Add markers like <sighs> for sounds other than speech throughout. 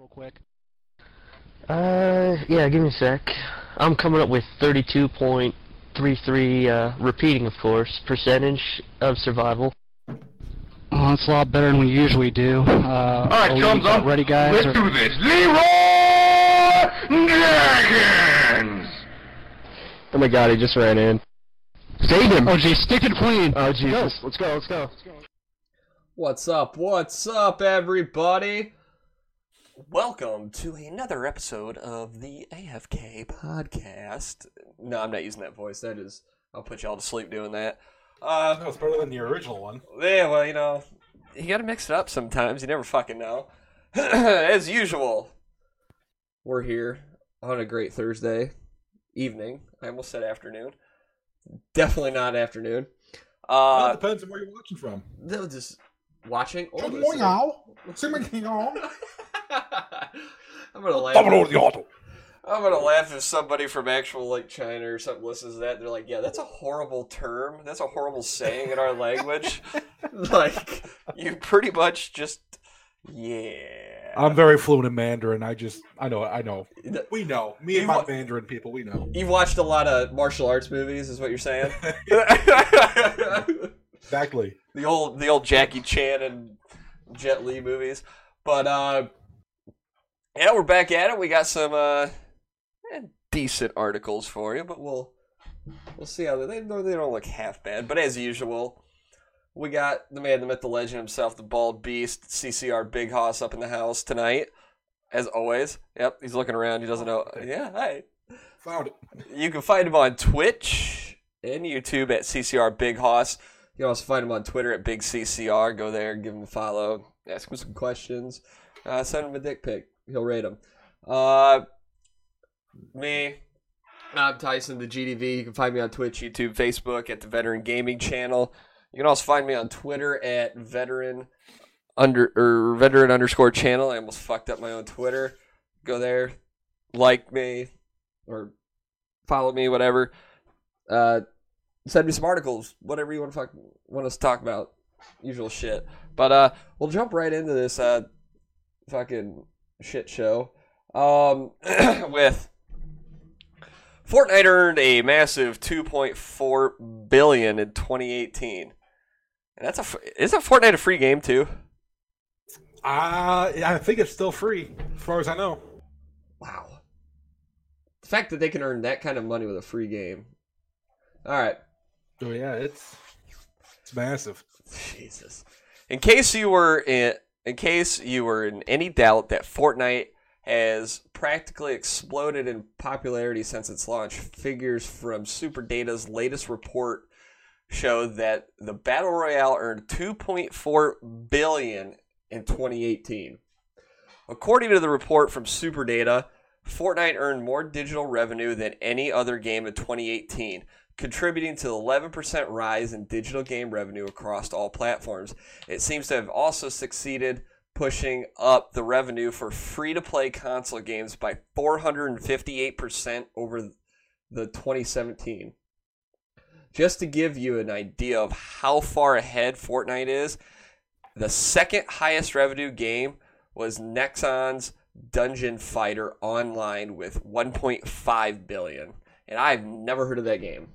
real quick. Uh, yeah, give me a sec. I'm coming up with 32.33, uh, repeating, of course, percentage of survival. Well, that's a lot better than we usually do. Uh, All right, are we chums up. ready, guys? Let's or- do this. Leeroy Jenkins. Oh my god, he just ran in. Save him! Oh, geez, stick it clean. Oh, Jesus. Let's go, let's go. What's up? What's up, everybody? Welcome to another episode of the AFK podcast. No, I'm not using that voice. That is, I'll put y'all to sleep doing that. Uh, No, it's better than the original one. yeah, well, you know, you gotta mix it up sometimes. You never fucking know. <clears throat> As usual, we're here on a great Thursday evening. I almost said afternoon. Definitely not afternoon. Well, Uh, it depends on where you're watching from. they're just watching or listening. <laughs> I'm gonna laugh. Double the auto. I'm gonna laugh if somebody from actual like China or something listens to that. They're like, "Yeah, that's a horrible term. That's a horrible saying in our language." <laughs> like, you pretty much just, yeah. I'm very fluent in Mandarin. I just, I know, I know. We know. Me and my wa- Mandarin people, we know. You've watched a lot of martial arts movies, is what you're saying? <laughs> <laughs> Exactly. the old, the old Jackie Chan and Jet Li movies. But uh, yeah, we're back at it. We got some uh, eh, decent articles for you, but we'll we'll see how they they don't they don't look half bad. But as usual, we got the man, the myth, the legend himself, the bald beast, CCR Big Hoss up in the house tonight. As always, yep, he's looking around. He doesn't know. Yeah, hi. Found it. You can find him on Twitch and YouTube at CCR Big Hoss. You can also find him on Twitter at Big CCR. Go there, give him a follow, ask him some questions, uh, send him a dick pic. He'll rate them. Uh, me, I'm Tyson, the GDV. You can find me on Twitch, YouTube, Facebook at the Veteran Gaming Channel. You can also find me on Twitter at Veteran under or Veteran underscore channel. I almost fucked up my own Twitter. Go there, like me, or follow me, whatever. Uh, send me some articles, whatever you want to fuck, want us to talk about, usual shit. But uh, we'll jump right into this uh, fucking shit show. Um, <clears throat> with Fortnite earned a massive 2.4 billion in 2018, and that's a isn't Fortnite a free game too? Uh, I think it's still free, as far as I know. Wow. The fact that they can earn that kind of money with a free game. All right. Oh yeah, it's it's massive. Jesus. In case you were in, in case you were in any doubt that Fortnite has practically exploded in popularity since its launch, figures from SuperData's latest report show that the battle royale earned 2.4 billion in 2018. According to the report from SuperData, Fortnite earned more digital revenue than any other game in 2018, contributing to the 11% rise in digital game revenue across all platforms. It seems to have also succeeded pushing up the revenue for free to play console games by 458% over the 2017. Just to give you an idea of how far ahead Fortnite is, the second highest revenue game was Nexon's Dungeon Fighter Online with 1.5 billion. And I've never heard of that game.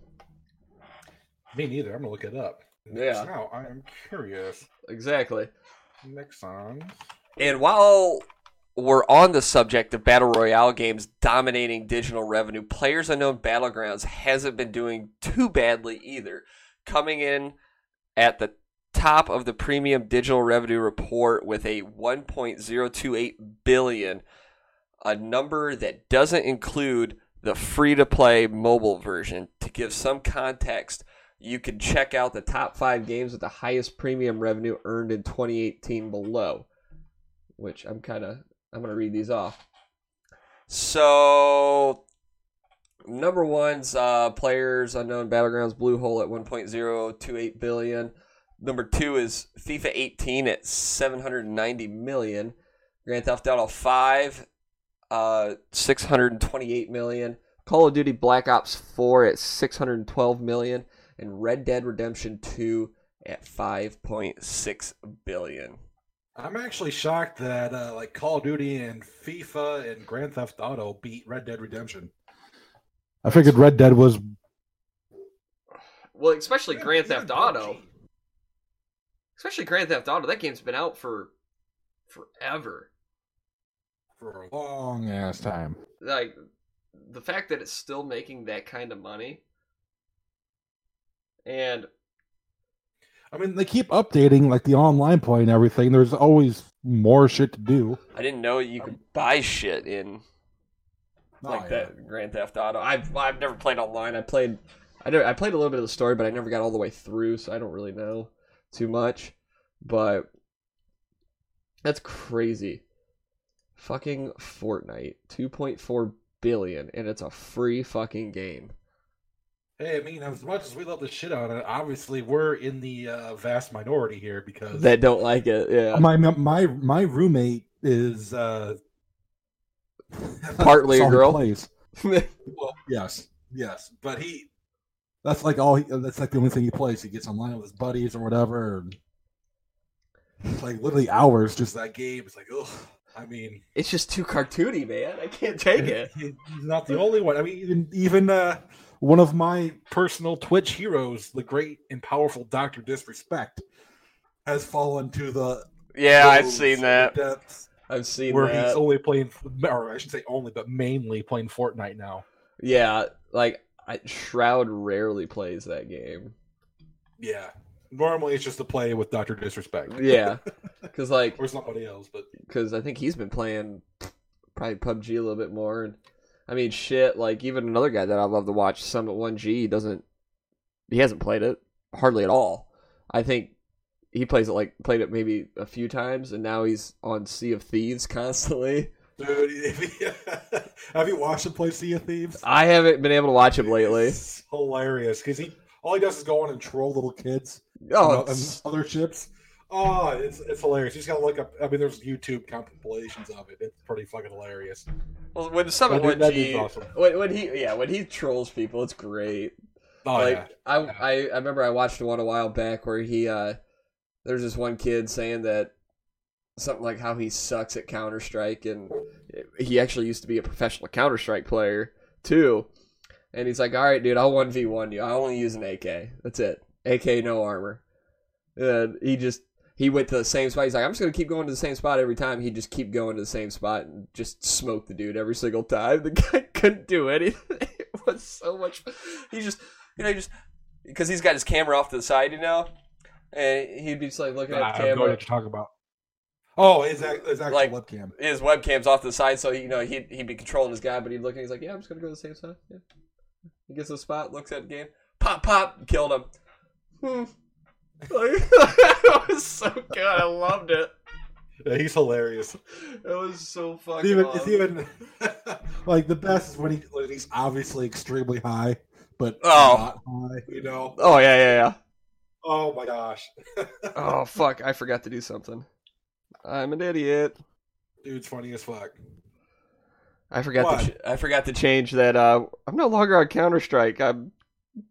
Me neither. I'm gonna look it up. Yeah. Now I am curious. Exactly. Nexon. And while we're on the subject of battle royale games dominating digital revenue, Players Unknown Battlegrounds hasn't been doing too badly either, coming in at the top of the premium digital revenue report with a 1.028 billion, a number that doesn't include the free-to-play mobile version. To give some context, you can check out the top five games with the highest premium revenue earned in 2018 below. Which I'm kind of I'm gonna read these off. So number one's uh, players unknown battlegrounds Bluehole at 1.028 billion. Number two is FIFA 18 at 790 million. Grand Theft Auto 5, uh, 628 million. Call of Duty Black Ops 4 at 612 million, and Red Dead Redemption 2 at 5.6 billion. I'm actually shocked that uh, like Call of Duty and FIFA and Grand Theft Auto beat Red Dead Redemption. I figured Red Dead was Well, especially Grand Theft yeah, Auto. PUBG. Especially Grand Theft Auto. That game's been out for forever. for a long ass time. Like the fact that it's still making that kind of money. And I mean, they keep updating like the online play and everything. There's always more shit to do. I didn't know you could buy shit in oh, like Oh, yeah. that Grand Theft Auto. I've I've never played online. I played I never, I played a little bit of the story, but I never got all the way through, so I don't really know too much. But that's crazy. Fucking Fortnite, two point four billion, and it's a free fucking game. Hey, I mean, as much as we love the shit on it, obviously we're in the uh, vast minority here because That don't like it, yeah. my my my roommate is uh, <laughs> Partly a that's all he girl? plays. Well, yes, yes, but he that's like all he, that's like the only thing he plays. He gets online with his buddies or whatever. And it's like literally hours just that game. It's like, oh, I mean, it's just too cartoony, man. I can't take it. He's not the only one. I mean, even even uh, one of my personal Twitch heroes, the great and powerful Doctor Disrespect, has fallen to the Yeah, I've seen that. depths I've seen where that. he's only playing, or I should say only, but mainly playing Fortnite now. Yeah, like I, Shroud rarely plays that game. Yeah, normally it's just to play with Doctor Disrespect. Yeah, <laughs> because like or somebody else, but because I think he's been playing probably PUBG a little bit more. And I mean, shit, like even another guy that I love to watch, Summit1G, doesn't he hasn't played it hardly at all. I think he plays it like played it maybe a few times, and now he's on Sea of Thieves <laughs> constantly. dude, <laughs> have you watched him play Sea of Thieves? I haven't been able to watch him lately. It's hilarious because he all he does is go on and troll little kids. Oh, you know, and uh, other ships. Oh, it's it's hilarious. You just gotta look up. I mean, there's YouTube compilations of it. It's pretty fucking hilarious. well, when Summit That One dude- that G, dude's awesome. when, when he yeah when he trolls people, it's great. Oh like yeah, I, I I remember I watched one a while back where he uh there's this one kid saying that something like how he sucks at Counter Strike and he actually used to be a professional Counter Strike player too. And he's like, All right, dude, I'll one v one you. I only use an AK. That's it. AK no armor. And he just he went to the same spot. He's like, I'm just gonna keep going to the same spot every time. He just keep going to the same spot and just smoke the dude every single time. <laughs> The guy couldn't do anything. <laughs> It was so much. He just, you know, he just because he's got his camera off to the side, you know, and he'd be just like looking at the I have no idea camera. what you're talking about. Oh, his act- his actual Like- webcam. His webcam's off to the side, so he, you know he'd he'd be controlling his guy, but he'd look and he's like, yeah, I'm just gonna go to the same spot. Yeah. He gets the spot, looks at the game, pop, pop, killed him. Hmm. Like, <laughs> it was so good. I loved it. Yeah, he's hilarious. It was so It's fucking. even, awesome. it's even <laughs> like the best is when he when he's obviously extremely high, but Oh. not high. You know. Oh yeah, yeah, yeah. Oh my gosh, <laughs> Oh fuck! I forgot to do something. I'm an idiot. dude's funny as fuck. I forgot What? to ch- I forgot to change that. Uh, I'm no longer on Counter Strike. I'm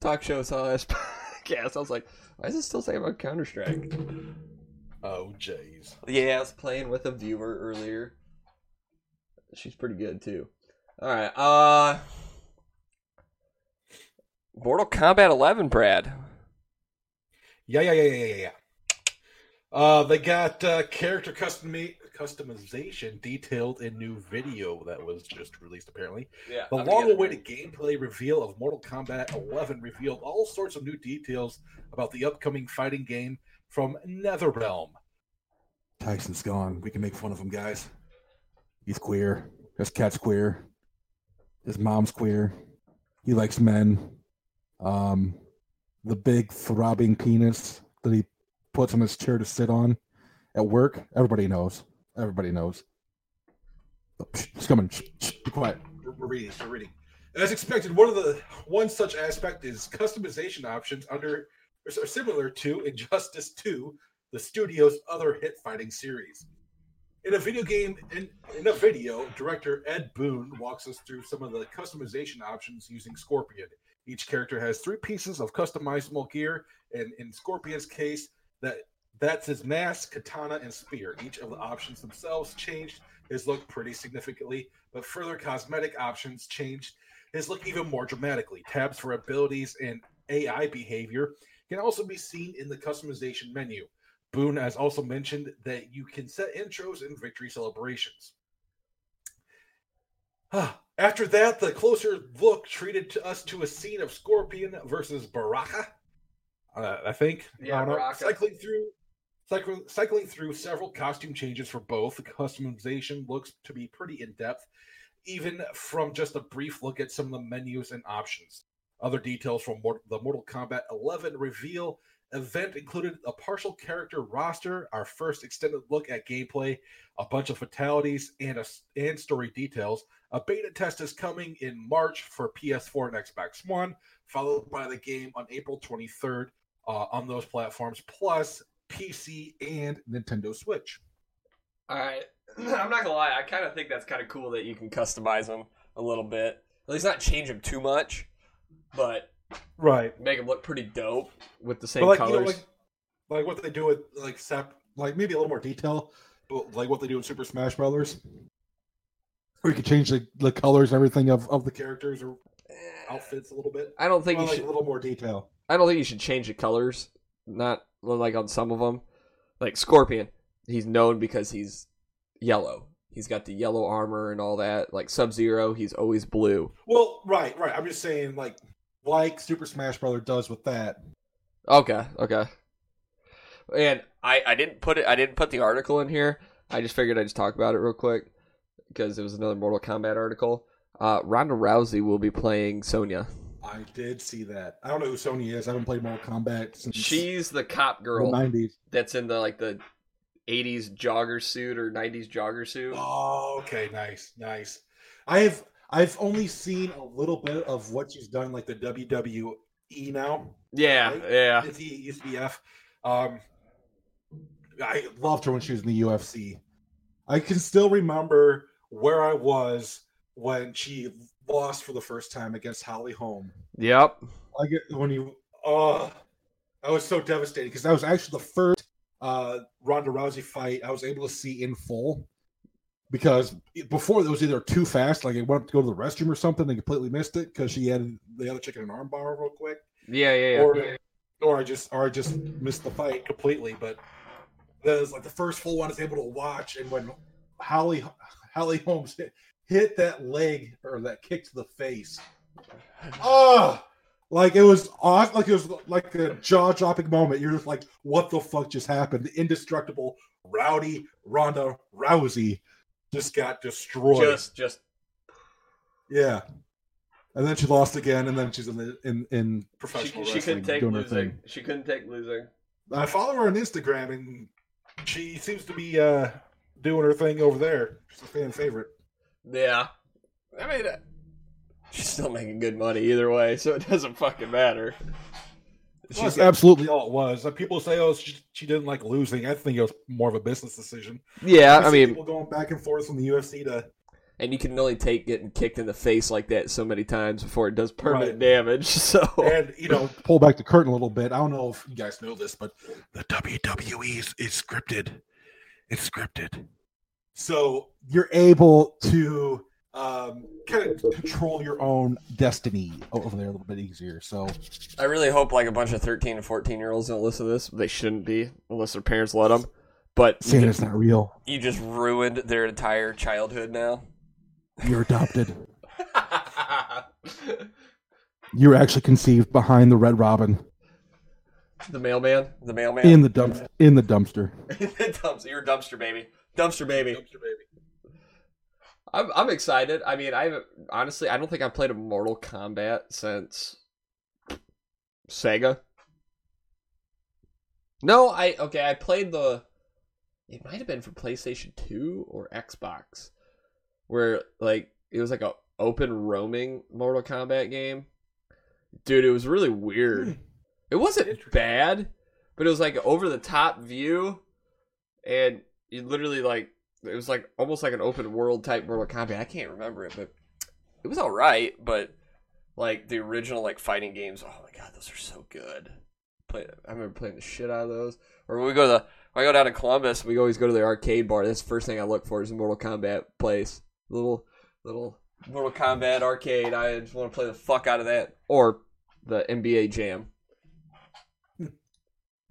talk show saw this podcast. I was like, why does it still say about Counter Strike? Oh jeez. Yeah, I was playing with a viewer earlier. She's pretty good too. All right. Uh, Mortal Kombat 11, Brad. Yeah, yeah, yeah, yeah, yeah, yeah. Uh, they got uh, character custom customization detailed in new video that was just released. Apparently, Yeah. the long-awaited gameplay reveal of Mortal Kombat 11 revealed all sorts of new details about the upcoming fighting game from NetherRealm. Tyson's gone. We can make fun of him, guys. He's queer. His cat's queer. His mom's queer. He likes men. Um, the big throbbing penis that he puts on his chair to sit on at work. Everybody knows. Everybody knows. Oh, It's coming. Be quiet. We're, we're reading. We're reading. As expected, one of the one such aspect is customization options under are similar to Injustice 2, the studio's other hit fighting series. In a video game, in, in a video, director Ed Boon walks us through some of the customization options using Scorpion. Each character has three pieces of customizable gear, and in Scorpion's case, that That's his mask, katana, and spear. Each of the options themselves changed his look pretty significantly, but further cosmetic options changed his look even more dramatically. Tabs for abilities and AI behavior can also be seen in the customization menu. Boon has also mentioned that you can set intros and victory celebrations. <sighs> After that, the closer look treated to us to a scene of Scorpion versus Baraka. Uh, I think. Yeah, I. Baraka. Cycling through, cycling, through several costume changes for both. The customization looks to be pretty in depth, even from just a brief look at some of the menus and options. Other details from the Mortal Kombat 11 reveal event included a partial character roster, our first extended look at gameplay, a bunch of fatalities, and a, and story details. A beta test is coming in March for PS4 and Xbox One, followed by the game on April 23rd uh, on those platforms, plus PC and Nintendo Switch. All right. <clears throat> I'm not gonna lie. I kind of think that's kind of cool that you can customize them a little bit. At least not change them too much, but Right. make them look pretty dope with the same like colors. you know, like, like what they do with like sep- like maybe a little more detail, but like what they do in Super Smash Brothers, where you can change the, the colors and everything of, of the characters or outfits a little bit. I don't think Well, you like should. a little more detail. I don't think you should change the colors. Not well, like on some of them, like Scorpion. He's known because he's yellow. He's got the yellow armor and all that. Like Sub Zero, he's always blue. Well, right, right. I'm just saying, like, like Super Smash Brother does with that. Okay, okay. And I, I didn't put it. I didn't put the article in here. I just figured I'd just talk about it real quick because it was another Mortal Kombat article. Uh, Ronda Rousey will be playing Sonya. I did see that. I don't know who Sonya is. I haven't played Mortal Kombat since She's the cop the girl '90s. that's in the like the '80s jogger suit or '90s jogger suit. Oh, okay, nice, nice. I've I've only seen a little bit of what she's done, like the WWE now. Yeah, Right? yeah. It's the USBF. Um, I loved her when she was in the UFC. I can still remember where I was when she lost for the first time against Holly Holm. Yep. I get when you oh I was so devastated because that was actually the first uh Ronda Rousey fight I was able to see in full. Because before it was either too fast, like I went up to go to the restroom or something and completely missed it because she had the other chick in an arm bar real quick. Yeah, yeah, yeah. Or or I just or I just missed the fight completely. But that was like the first full one I was able to watch and when Holly Holly Holmes hit, hit that leg or that kick to the face. Oh, like it was off, like it was like a jaw dropping moment. You're just like, what the fuck just happened? The indestructible, rowdy Ronda Rousey just got destroyed. just, just. yeah. And then she lost again, and then she's in the in in professional she wrestling couldn't take doing her losing. thing. She couldn't take losing. I follow her on Instagram, and she seems to be uh doing her thing over there. She's a fan favorite. Yeah. I mean, uh, she's still making good money either way, so it doesn't fucking matter. That's She's absolutely all it was. Like, people say, "Oh, she, she didn't like losing." I think it was more of a business decision. yeah, I see mean, people going back and forth from the UFC to and you can only take getting kicked in the face like that so many times before it does permanent Right. damage. <laughs> So and you know pull back the curtain a little bit. I don't know if you guys know this, but the WWE is, is scripted. It's scripted, so you're able to um, kind of control your own destiny over there a little bit easier. So I really hope like a bunch of 13 and 14 year olds don't listen to this. They shouldn't be unless their parents let them. But Santa's just, not real. you just ruined their entire childhood now. You're adopted. <laughs> You were actually conceived behind the Red Robin the mailman, the mailman. in the dump in the dumpster. <laughs> in the dumpster. You're a dumpster baby. Dumpster baby. Dumpster baby. I'm I'm excited. I mean, I haven't honestly. I don't think I've played a Mortal Kombat since Sega. No, I okay. I played the. It might have been for PlayStation Two or Xbox, where like it was like a open roaming Mortal Kombat game. Dude, it was really weird. Hmm. It wasn't bad, but it was like over the top view, and you literally like it was like almost like an open world type Mortal Kombat. I can't remember it, but it was all right. But like the original like fighting games, oh my god, those are so good. play. I remember playing the shit out of those. Or when we go to the, when I go down to Columbus, we always go to the arcade bar. That's the first thing I look for is a Mortal Kombat place. Little little Mortal Kombat arcade. I just want to play the fuck out of that. Or the NBA Jam. Hmm.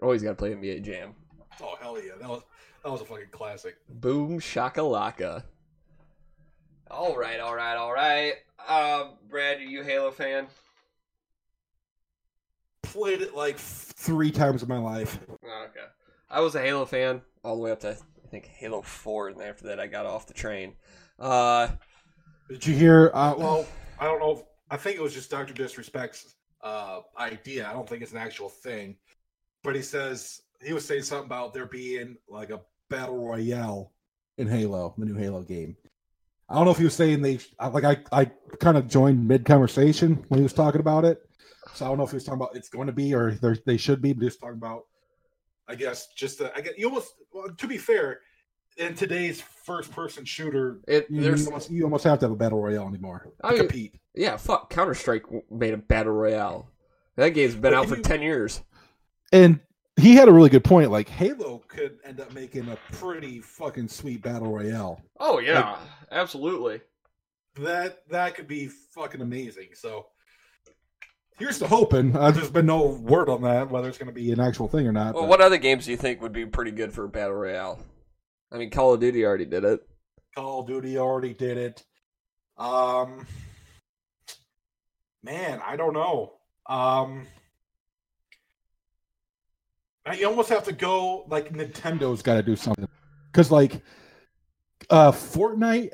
Always got to play NBA Jam. Oh hell yeah, that was that was a fucking classic. Boom shakalaka. All right, all right, all right. Um, Brad, are you a Halo fan? Played it like three times in my life. Oh, okay. I was a Halo fan all the way up to I think Halo Four, and after that I got off the train. Uh, Did you hear? Uh, well, I don't know. If, I think it was just Doctor Disrespect's uh, idea. I don't think it's an actual thing, but he says he was saying something about there being like a battle royale in Halo, the new Halo game. I don't know if he was saying they like I I kind of joined mid conversation when he was talking about it, so I don't know if he was talking about it's going to be or they're- should be, but just talking about. I guess just the, I get you almost well, to be fair, in today's first person shooter, it you, there's you almost, you almost have to have a battle royale anymore to I mean- compete. yeah, fuck Counter Strike made a battle royale. That game's been out for you- ten years. And he had a really good point. Like Halo could end up making a pretty fucking sweet battle royale. Oh yeah, absolutely. That that could be fucking amazing. So here's to hoping. Uh, there's been no word on that whether it's going to be an actual thing or not. Well, but what other games do you think would be pretty good for a battle royale? I mean, Call of Duty already did it. Call of Duty already did it. Um, man, I don't know. Um, you almost have to go like Nintendo's got to do something because like uh Fortnite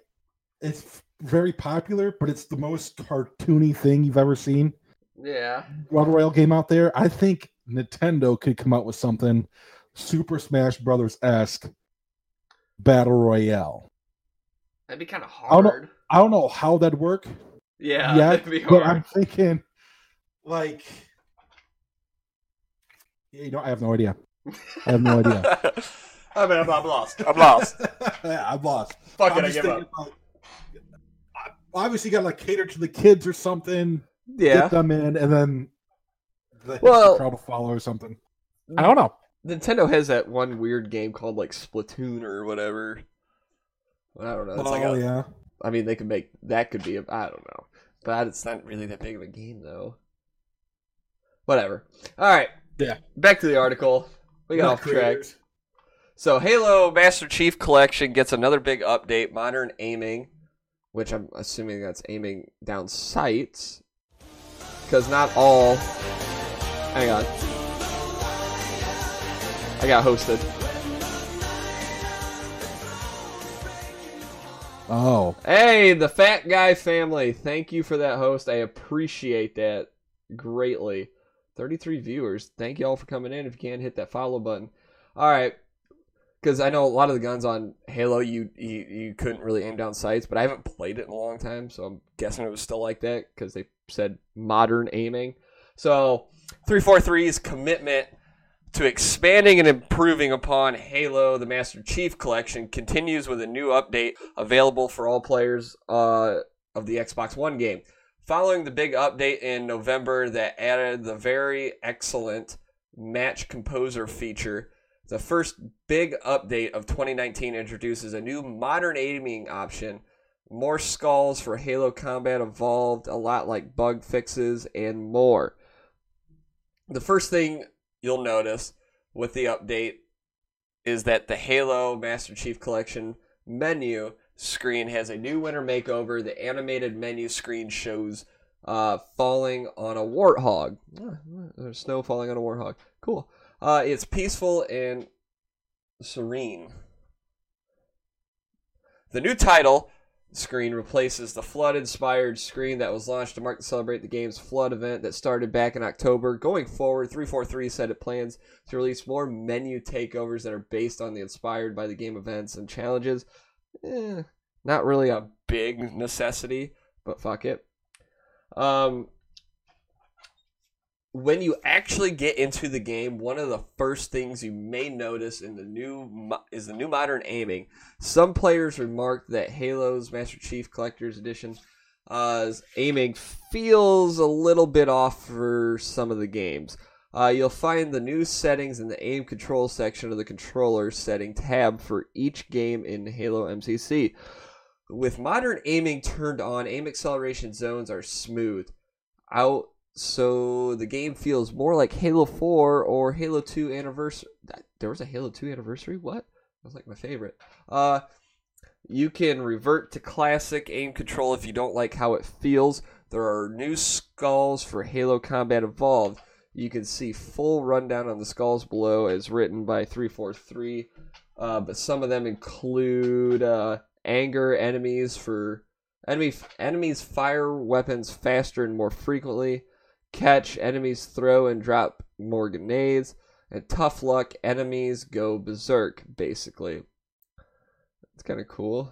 is very popular, but it's the most cartoony thing you've ever seen. Yeah. Battle Royale game out there. I think Nintendo could come out with something Super Smash Brothers esque battle royale. That'd be kind of I don't know- hard. I don't know how that'd work Yeah, be but I'm thinking like Yeah, you know, I have no idea. <laughs> I have no idea. I mean, I'm, I'm lost. I'm lost. <laughs> yeah, I'm lost. Fuck I'm it, I give up. about- obviously, you got to like cater to the kids or something. Yeah. Get them in, and then the Well- hipster crowd will follow or something. I don't know. Nintendo has that one weird game called like Splatoon or whatever. I don't know. It's oh like a, yeah, I mean, they could make that could be. A, I don't know, but it's not really that big of a game though. Whatever. All right. Yeah. Back to the article. We got Not off track. So Halo Master Chief Collection gets another big update, modern aiming, which I'm assuming that's aiming down sights. Because not all hang on. I got hosted. Oh, Hey, the fat guy family. Thank you for that host. I appreciate that greatly. 33 viewers. Thank you all for coming in. If you can hit that follow button. All right. Because I know a lot of the guns on Halo, you, you you couldn't really aim down sights, but I haven't played it in a long time, so I'm guessing it was still like that because they said modern aiming. So 343's commitment to expanding and improving upon Halo the Master Chief Collection continues with a new update available for all players uh, of the Xbox One game. Following the big update in November that added the very excellent Match Composer feature, the first big update of 2019 introduces a new modern aiming option, more skulls for Halo Combat Evolved, a lot like bug fixes, and more. The first thing you'll notice with the update is that the Halo Master Chief Collection menu screen has a new winter makeover. The animated menu screen shows uh, falling on a warthog. Ah, There's snow falling on a warthog. Cool. Uh, it's peaceful and serene. The new title screen replaces the flood inspired screen that was launched to mark and celebrate the game's flood event that started back in October. Going forward, 343 said it plans to release more menu takeovers that are based on the inspired by the game events and challenges. Eh, not really a big necessity, but fuck it. Um, when you actually get into the game, one of the first things you may notice in the new is the new modern aiming. Some players remarked that Halo's Master Chief Collector's Edition uh, aiming feels a little bit off for some of the games. Uh, you'll find the new settings in the aim control section of the controller setting tab for each game in Halo MCC. With modern aiming turned on, aim acceleration zones are smooth out, so the game feels more like Halo 4 or Halo 2 anniversary. There was a Halo 2 anniversary? What? That was like my favorite. Uh, you can revert to classic aim control if you don't like how it feels. There are new skulls for Halo Combat Evolved. You can see full rundown on the skulls below as written by 343. Uh, but some of them include uh, anger enemies for enemy enemies fire weapons faster and more frequently, catch enemies throw and drop more grenades, and tough luck enemies go berserk. Basically, it's kind of cool.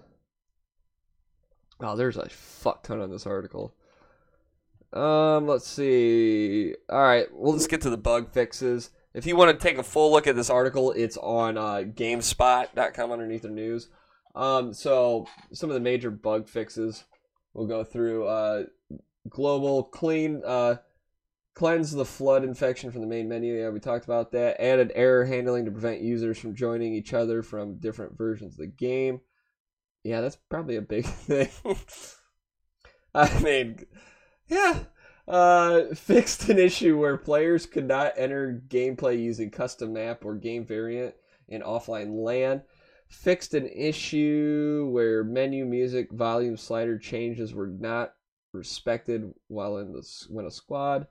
Oh, there's a fuck ton on this article. Um, let's see. All right, we'll just get to the bug fixes. If you want to take a full look at this article, it's on uh, GameSpot.com underneath the news. Um, so some of the major bug fixes we'll go through. Uh, global clean, uh, cleanse the flood infection from the main menu. Yeah, we talked about that. Added error handling to prevent users from joining each other from different versions of the game. Yeah, that's probably a big <laughs> thing. I mean, yeah. Uh, <laughs> fixed an issue where players could not enter gameplay using custom map or game variant in offline LAN. Fixed an issue where menu music volume slider changes were not respected while in the when a squad.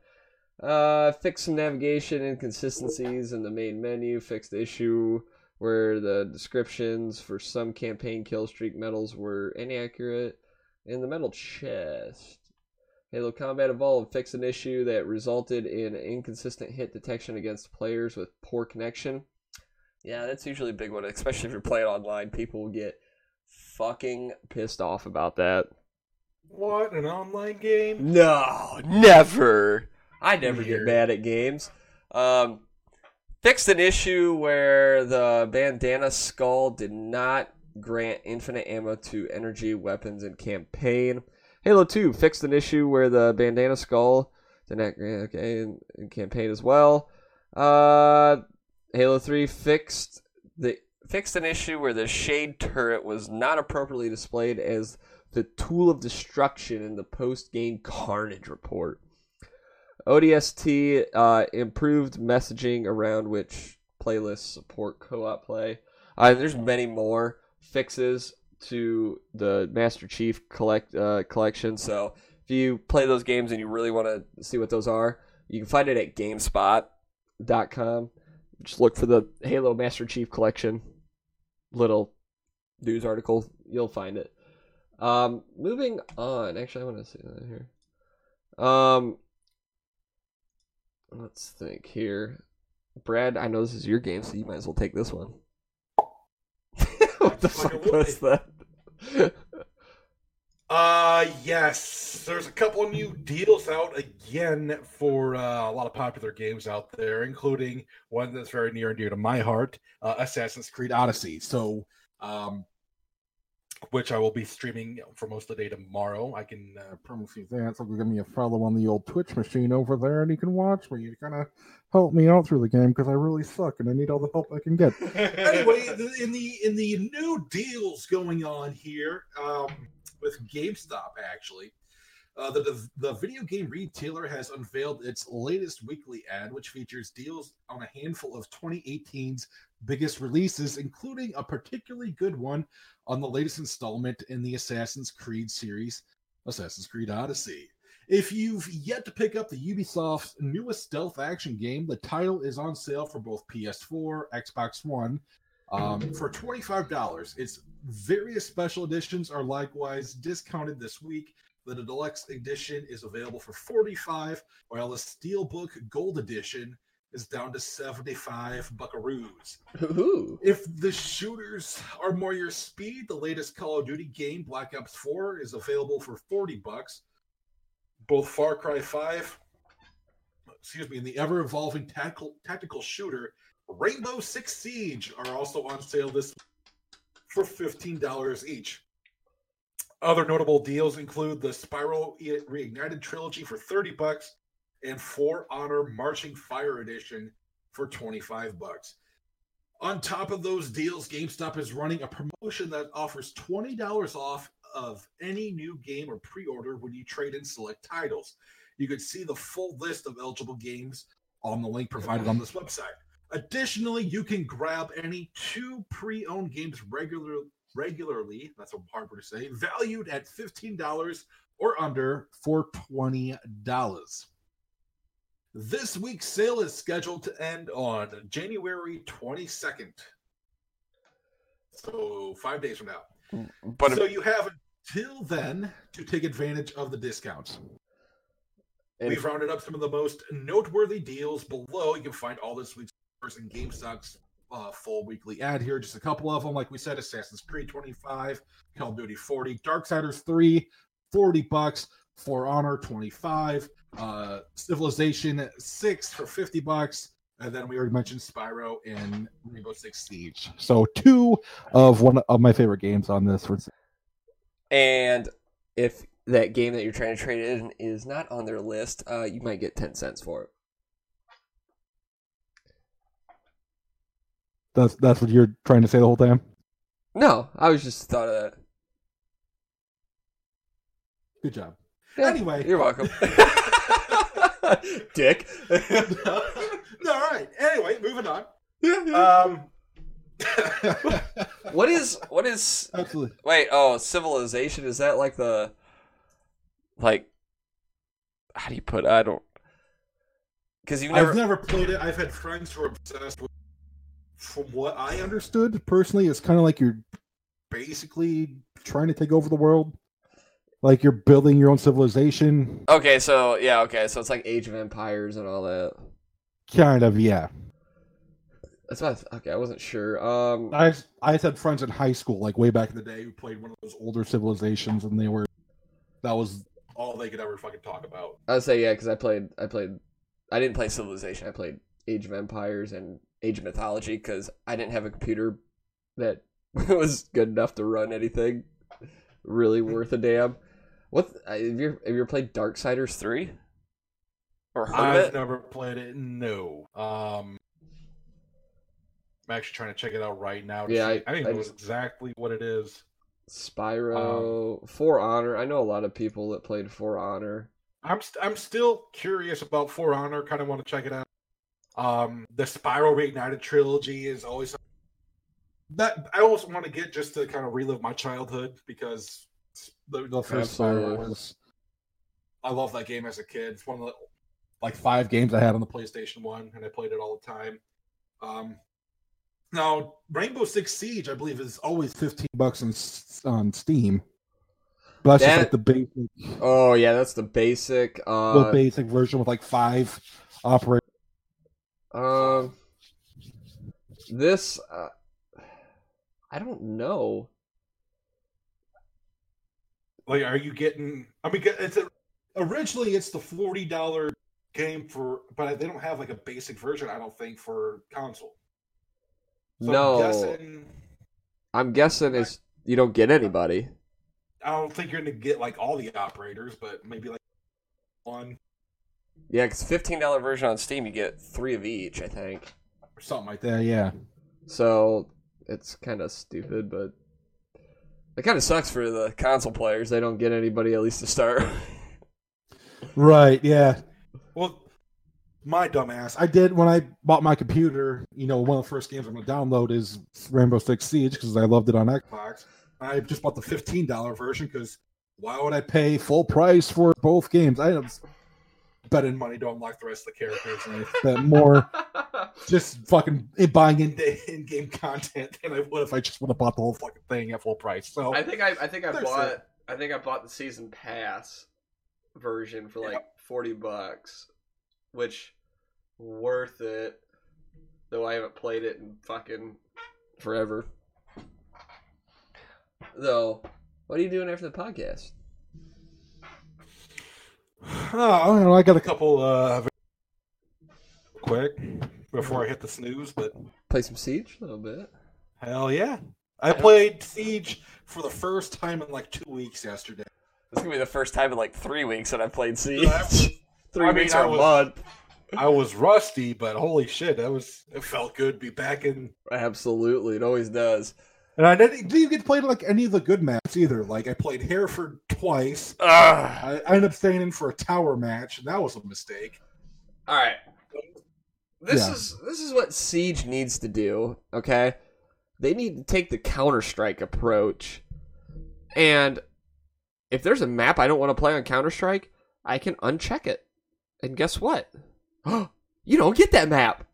Uh, fixed some navigation inconsistencies in the main menu. Fixed issue where the descriptions for some campaign kill streak medals were inaccurate in the medal chest. Halo Combat Evolved fixed an issue that resulted in inconsistent hit detection against players with poor connection. Yeah, that's usually a big one, especially if you're playing online. People will get fucking pissed off about that. What an online game? No, never. I never get mad at games. Um, fixed an issue where the bandana skull did not grant infinite ammo to energy weapons in campaign. Halo 2 fixed an issue where the bandana skull did not okay in, in campaign as well. Uh, Halo 3 fixed the fixed an issue where the shade turret was not appropriately displayed as the tool of destruction in the post-game carnage report. ODST uh, improved messaging around which playlists support co-op play. Uh, there's many more fixes to the Master Chief collect uh, collection. So if you play those games and you really want to see what those are, you can find it at GameSpot.com. Just look for the Halo Master Chief collection little news article. You'll find it. Um, moving on. Actually, I want to see that here. Um, let's think here. Brad, I know this is your game, so you might as well take this one. The fuck was that? Uh, yes. There's a couple of new deals out again for uh, a lot of popular games out there, including one that's very near and dear to my heart, uh, Assassin's Creed Odyssey. So, um, which I will be streaming for most of the day tomorrow. I can uh, promise you that. So give me a follow on the old Twitch machine over there, and you can watch me. You kind of help me out through the game because I really suck, and I need all the help I can get. <laughs> anyway, in the in the new deals going on here um, with GameStop, actually, uh, the, the the video game retailer has unveiled its latest weekly ad, which features deals on a handful of 2018's biggest releases, including a particularly good one on the latest installment in the Assassin's Creed series, Assassin's Creed Odyssey. If you've yet to pick up the Ubisoft's newest stealth action game, the title is on sale for both PS4, Xbox One, um, for $25. Its various special editions are likewise discounted this week. The deluxe edition is available for 45 while the Steelbook Gold Edition is down to 75 buckaroos. Ooh. If the shooters are more your speed, the latest Call of Duty game, Black Ops 4, is available for 40 bucks. Both Far Cry 5, excuse me, and the ever evolving tactical tactical shooter Rainbow Six Siege are also on sale this for $15 each. Other notable deals include the Spyro Reignited trilogy for 30 bucks and For Honor Marching Fire Edition for 25 bucks. On top of those deals, GameStop is running a promotion that offers $20 off of any new game or pre-order when you trade in select titles. You can see the full list of eligible games on the link provided on this website. Additionally, you can grab any two pre-owned games regular, regularly, that's a hard word to say, valued at $15 or under for $20. This week's sale is scheduled to end on January 22nd. So, five days from now. But so, you have until then to take advantage of the discounts. and- We've rounded up some of the most noteworthy deals below. You can find all this week's in GameStop's uh, full weekly ad here. Just a couple of them, like we said: Assassin's Creed 25, Call of Duty 40, Darksiders 3, 40 bucks, For Honor 25, uh, Civilization 6 for 50 bucks, and then we already mentioned Spyro and Rainbow Six Siege. So two of one of my favorite games on this. For And if that game that you're trying to trade in is not on their list, uh, you might get 10 cents for it. that's that's what you're trying to say the whole time. No, I was just thought of that. Good job. Yeah, Anyway. You're welcome. <laughs> Dick. <laughs> All right. Anyway, moving on. Yeah, Um, <laughs> what is what is absolutely. wait, oh, civilization is that like the like how do you put I don't cuz you've never I've never played it. I've had friends who are obsessed with. From what I understood personally, it's kind of like you're basically trying to take over the world. Like you're building your own civilization. Okay, so yeah, okay, so it's like Age of Empires and all that. Kind of, yeah. That's what I okay, I wasn't sure. Um I I had friends in high school, like way back in the day, who played one of those older civilizations, and they were that was all they could ever fucking talk about. I'd say yeah, because I played, I played, I didn't play Civilization. I played Age of Empires and Age of Mythology because I didn't have a computer that <laughs> was good enough to run anything really worth a damn. What have you have you ever played Darksiders three? Or I've it? never played it. No. Um, I'm actually trying to check it out right now. Yeah, I- I, don't I know just- exactly what it is. Spyro, For Honor. I know a lot of people that played For Honor. I'm st- I'm still curious about For Honor. Kind of want to check it out. Um, the Spyro Reignited trilogy is always that I also want to get just to kind of relive my childhood because the, the first Spyro Absolutely. was. I love that game as a kid. It's one of the like five games I had on the PlayStation One, and I played it all the time. Um, now Rainbow Six Siege, I believe, is always fifteen bucks on on Steam. But that's just That- like the basic, Oh yeah, that's the basic. Uh, the basic version with like five operators. Um, this uh, I don't know. Like, are you getting? I mean, it's a, originally it's the forty dollar game for, but they don't have like a basic version. I don't think for console. So no, I'm guessing, I'm guessing it's you don't get anybody. I don't think you're gonna get like all the operators, but maybe like one Yeah, because fifteen dollar version on Steam, you get three of each. I think or something like that. Yeah. so. It's kind of stupid, but it kind of sucks for the console players. They don't get anybody at least to start. Right. Yeah. Well, my dumbass. I did when I bought my computer. You know, one of the first games I'm going to download is Rainbow Six Siege because I loved it on Xbox. I just bought the fifteen dollar version because why would I pay full price for both games? I am betting money to unlock the rest of the characters, <laughs> <laughs> <laughs> and I spent more just fucking buying in in game content than I would if I just would have bought the whole fucking thing at full price. So I think I, I think I bought that. I think I bought the season pass version for like forty bucks, which worth it. Though I haven't played it in fucking forever. Though, what are you doing after the podcast? <sighs> Oh, I don't know. I got a couple uh quick before I hit the snooze, but Play some Siege a little bit. hell yeah. I played Siege for the first time in like two weeks yesterday. This is gonna be the first time in like three weeks that I've played Siege. <laughs> Three I mean, weeks I or a was- month. I was rusty, but holy shit, that was it felt good to be back in. Absolutely, it always does. And I didn't, didn't even get to play like any of the good maps either. Like I played Hereford twice. Ugh. I, I ended up staying in for a tower match, and that was a mistake. All right. This Yeah. is this is what Siege needs to do, okay? They need to take the Counter-Strike approach. And if there's a map I don't want to play on Counter-Strike, I can uncheck it. And guess what? <gasps> you don't get that map.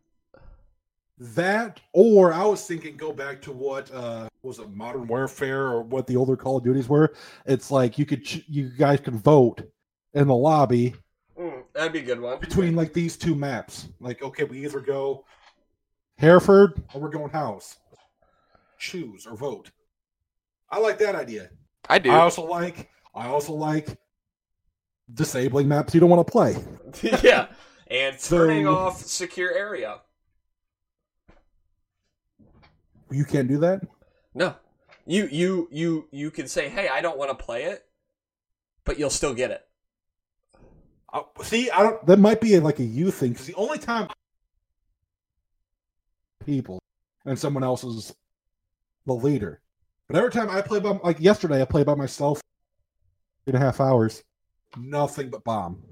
That, or I was thinking, go back to what uh was it, Modern Warfare, or what the older Call of Duties were. It's like you could, ch- you guys could vote in the lobby Mm, that'd be a good one. between like these two maps. Like, okay, we either go Hereford or we're going House. Choose or vote. I like that idea. I do. I also like, I also like disabling maps you don't want to play. <laughs> yeah. And turning So- off secure area. You can't do that. No. You you you you can say, "Hey, I don't want to play it," but you'll still get it. Uh, see, I don't. That might be like a you thing because the only time people and someone else is the leader. But every time I play by, like yesterday, I played by myself. Two and a half hours, nothing but bomb.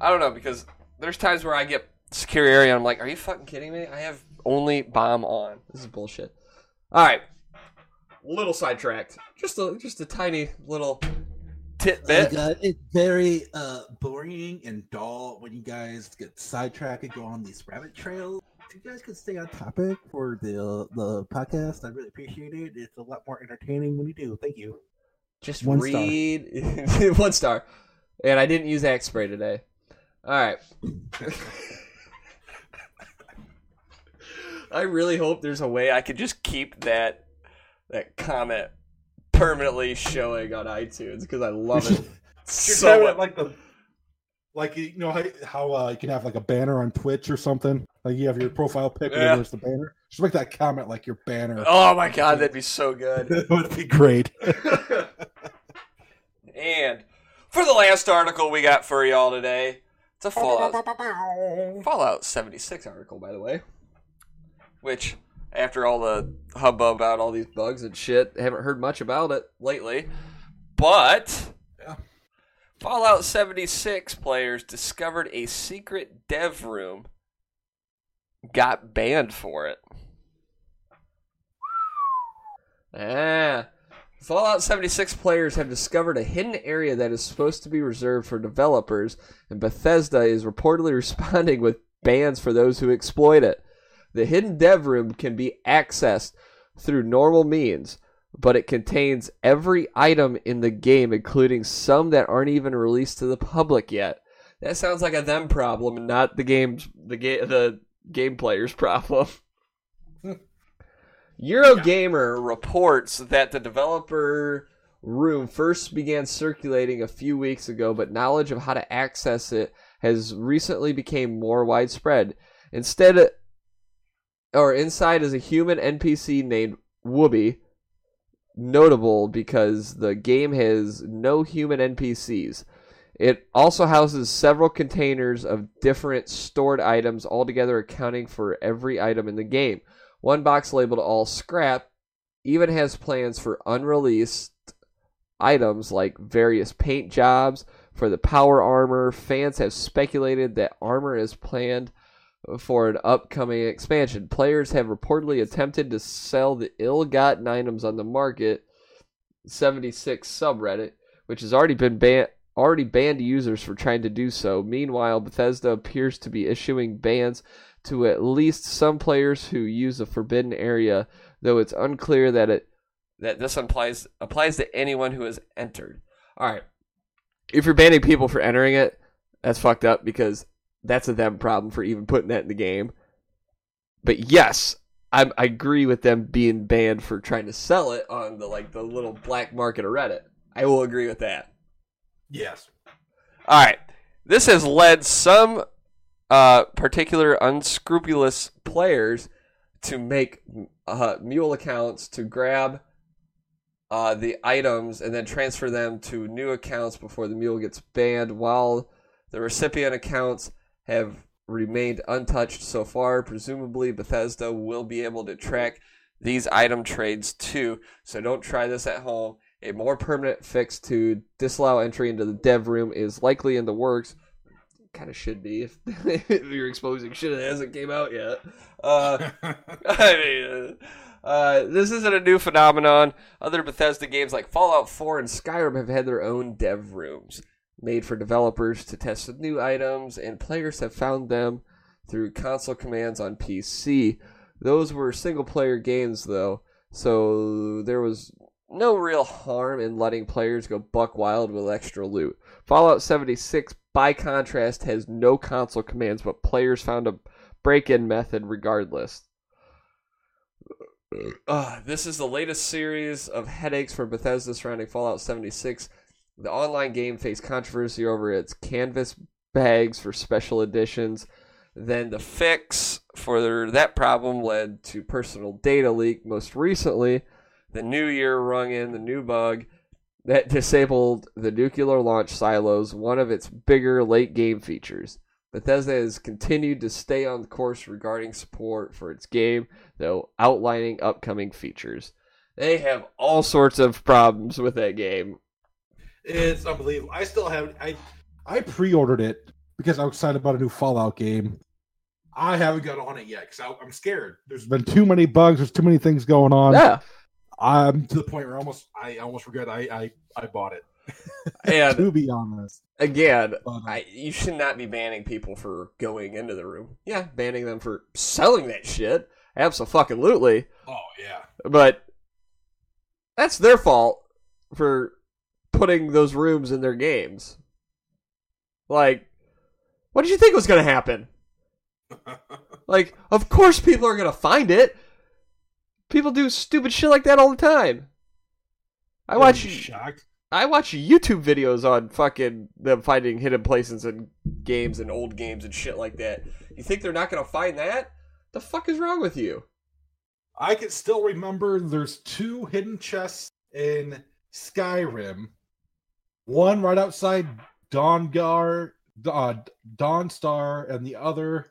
I don't know because there's times where I get secure area and I'm like, "Are you fucking kidding me? I have only bomb on. This is bullshit." All right, little sidetracked. Just a just a tiny little tidbit. Like, uh, it's very uh, boring and dull when you guys get sidetracked and go on these rabbit trails. If you guys could stay on topic for the the podcast, I really appreciate it. It's a lot more entertaining when you do. Thank you. Just One star. read <laughs> one star. And I didn't use Axe spray today. All right. <laughs> I really hope there's a way I could just keep that that comment permanently showing on iTunes because I love it <laughs> so much. like the, like you know how, how uh, you can have like a banner on Twitch or something. Like you have your profile pic Yeah. and there's the banner. Just make that comment like your banner. Oh my god, that'd be <laughs> so good. that would be great. <laughs> and for the last article we got for y'all today, it's a Fallout Fallout 76 article, by the way. Which, after all the hubbub about all these bugs and shit, haven't heard much about it lately. But Yeah. Fallout 76 players discovered a secret dev room, got banned for it. Ah. Fallout 76 players have discovered a hidden area that is supposed to be reserved for developers, and Bethesda is reportedly <laughs> responding with bans for those who exploit it. The hidden dev room can be accessed through normal means, but it contains every item in the game, including some that aren't even released to the public yet. That sounds like a them problem, and not the game's the game the game player's <laughs> problem. Eurogamer reports that the developer room first began circulating a few weeks ago, but knowledge of how to access it has recently become more widespread. Instead, or inside is a human NPC named Wooby, notable because the game has no human NPCs. It also houses several containers of different stored items, altogether accounting for every item in the game. One box labeled all scrap even has plans for unreleased items like various paint jobs for the power armor. Fans have speculated that armor is planned for an upcoming expansion. Players have reportedly attempted to sell the ill-gotten items on the market 76 subreddit, which has already been banned already banned users for trying to do so. Meanwhile, Bethesda appears to be issuing bans to at least some players who use a forbidden area, though it's unclear that it that this applies applies to anyone who has entered. All right. If you're banning people for entering it, that's fucked up because that's a them problem for even putting that in the game. But yes, I, I agree with them being banned for trying to sell it on the like the little black market of Reddit. I will agree with that. Yes. All right. This has led some uh, particular unscrupulous players to make uh, mule accounts to grab uh, the items and then transfer them to new accounts before the mule gets banned. While The recipient accounts have remained untouched so far. Presumably, Bethesda will be able to track these item trades too. So don't try this at home. A more permanent fix to disallow entry into the dev room is likely in the works. Kind of should be if, <laughs> if you're exposing shit that hasn't came out yet. Uh, <laughs> I mean, uh, uh, this isn't a new phenomenon. Other Bethesda games like Fallout 4 and Skyrim have had their own dev rooms made for developers to test new items, and players have found them through console commands on PC. Those were single player games, though, so there was no real harm in letting players go buck wild with extra loot. Fallout 76, by contrast, has no console commands, but players found a break in method regardless. Uh, this is the latest series of headaches for Bethesda surrounding Fallout 76. The online game faced controversy over its canvas bags for special editions. Then the fix for that problem led to personal data leak. Most recently, the new year rung in the new bug that disabled the nuclear launch silos, one of its bigger late game features. Bethesda has continued to stay on course regarding support for its game, though outlining upcoming features. They have all sorts of problems with that game. It's unbelievable. I still have I I pre-ordered it because I was excited about a new Fallout game. I haven't got on it yet because I'm scared. There's been too many bugs. There's too many things going on. Yeah. I'm To the point where almost I almost regret I I, I bought it. And <laughs> to be honest. again, uh, I, you should not be banning people for going into the room. Yeah, banning them for selling that shit. Absolutely. Oh yeah. But that's their fault for putting those rooms in their games. Like, what did you think was going to happen? <laughs> Like, of course people are going to find it. People do stupid shit like that all the time. I watch shocked. I watch YouTube videos on fucking them finding hidden places in games and old games and shit like that. You think they're not going to find that? The fuck is wrong with you? I can still remember there's two hidden chests in Skyrim. One right outside Dawngar, uh, Dawnstar, and the other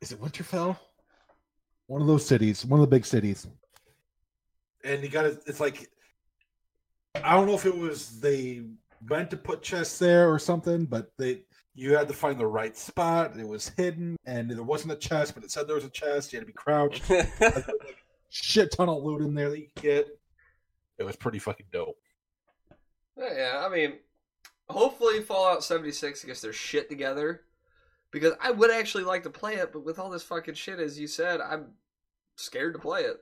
is it Winterfell? One of those cities, one of the big cities. and you got to It's like I don't know if it was they meant to put chests there or something, but they you had to find the right spot. It was hidden, and there wasn't a chest, but it said there was a chest. You had to be crouched. <laughs> Shit ton of loot in there that you could get. It was pretty fucking dope. Yeah, I mean, hopefully Fallout 76 gets their shit together. Because I would actually like to play it, but with all this fucking shit, as you said, I'm scared to play it.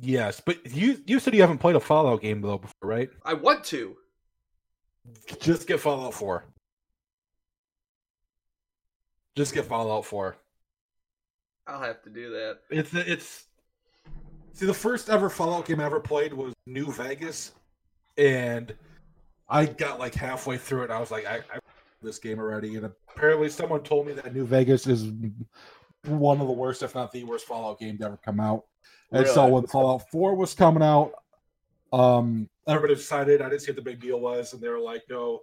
Yes, but you you said you haven't played a Fallout game though before, right? I want to. Just get Fallout Four. Just get Fallout Four. I'll have to do that. It's it's see the first ever Fallout game I ever played was New Vegas, and I got like halfway through it. and I was like, I, I this game already, and apparently someone told me that New Vegas is one of the worst, if not the worst, Fallout game to ever come out. And so when Fallout 4 was coming out, um, everybody decided I didn't see what the big deal was, and they were like, no,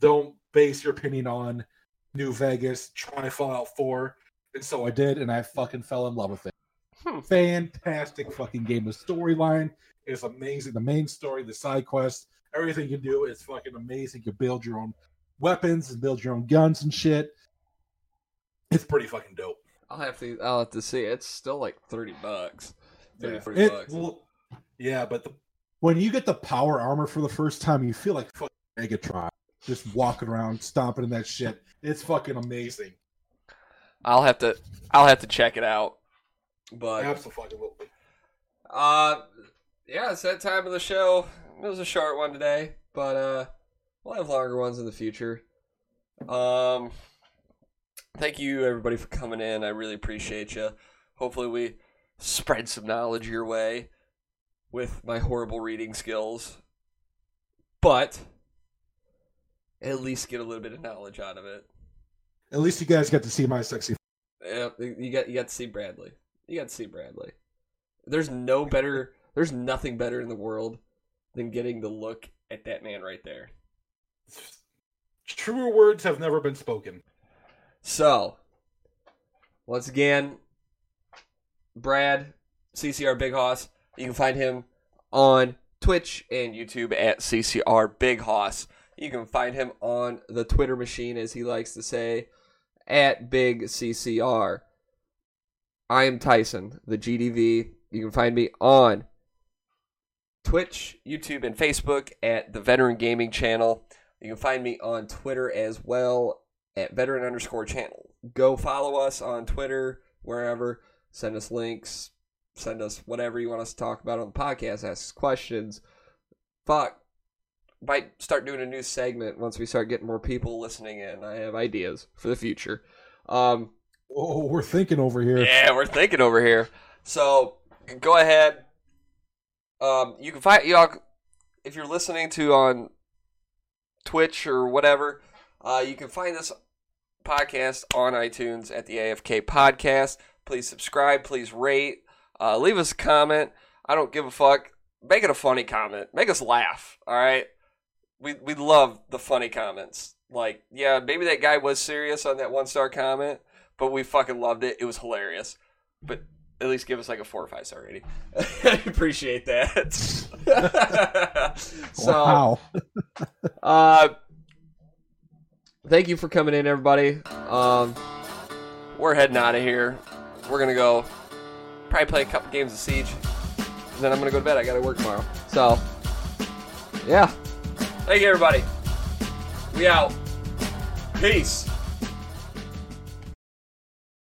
don't base your opinion on New Vegas. Try Fallout Four, and so I did, and I fucking fell in love with it. Hmm. Fantastic fucking game. The storyline is amazing. The main story, the side quests, everything you do is fucking amazing. You build your own weapons and build your own guns and shit. it's pretty fucking dope. I'll have to. I'll have to see. It's still like thirty bucks. 30, Yeah. 40 It- bucks. Well, yeah, but the When you get the power armor for the first time, you feel like fucking Megatron. Just walking around, stomping in that shit. It's fucking amazing. I'll have to. I'll have to check it out. But absolutely. Uh, yeah, it's that time of the show. It was a short one today, but uh, we'll have longer ones in the future. Um, thank you everybody for coming in. I really appreciate you. Hopefully, we spread some knowledge your way with my horrible reading skills, but at least get a little bit of knowledge out of it. At least you guys got to see my sexy. Yeah, you got you got to see Bradley. You got to see Bradley. There's no better. There's nothing better in the world than getting to look at that man right there. truer words have never been spoken. So, once again, Brad, CCR Big Hoss. You can find him on Twitch and YouTube at CCR Big Hoss. You can find him on the Twitter machine, as he likes to say, at Big CCR. I am Tyson, the GDV. You can find me on Twitch, YouTube, and Facebook at the Veteran Gaming Channel. You can find me on Twitter as well at veteran underscore channel. Go follow us on Twitter, wherever. Send us links. Send us whatever you want us to talk about on the podcast. Ask us questions. Fuck. Might start doing a new segment once we start getting more people listening in. I have ideas for the future. Um, Oh, we're thinking over here. yeah, we're thinking over here. So go ahead. Um, you can find y'all if you're listening to on Twitch or whatever. Uh, you can find this podcast on iTunes at the AFK Podcast. Please subscribe. Please rate. Uh, leave us a comment. I don't give a fuck. Make it a funny comment. Make us laugh. All right. We we love the funny comments. Like, yeah, maybe that guy was serious on that one star comment, but we fucking loved it. It was hilarious. But at least give us like a four or five star rating. <laughs> I appreciate that. <laughs> so, wow. <laughs> uh, thank you for coming in, everybody. Um, we're heading out of here. We're gonna go probably play a couple games of Siege. And then I'm gonna go to bed. I gotta work tomorrow. So, yeah. Thank you, everybody. We out. Peace.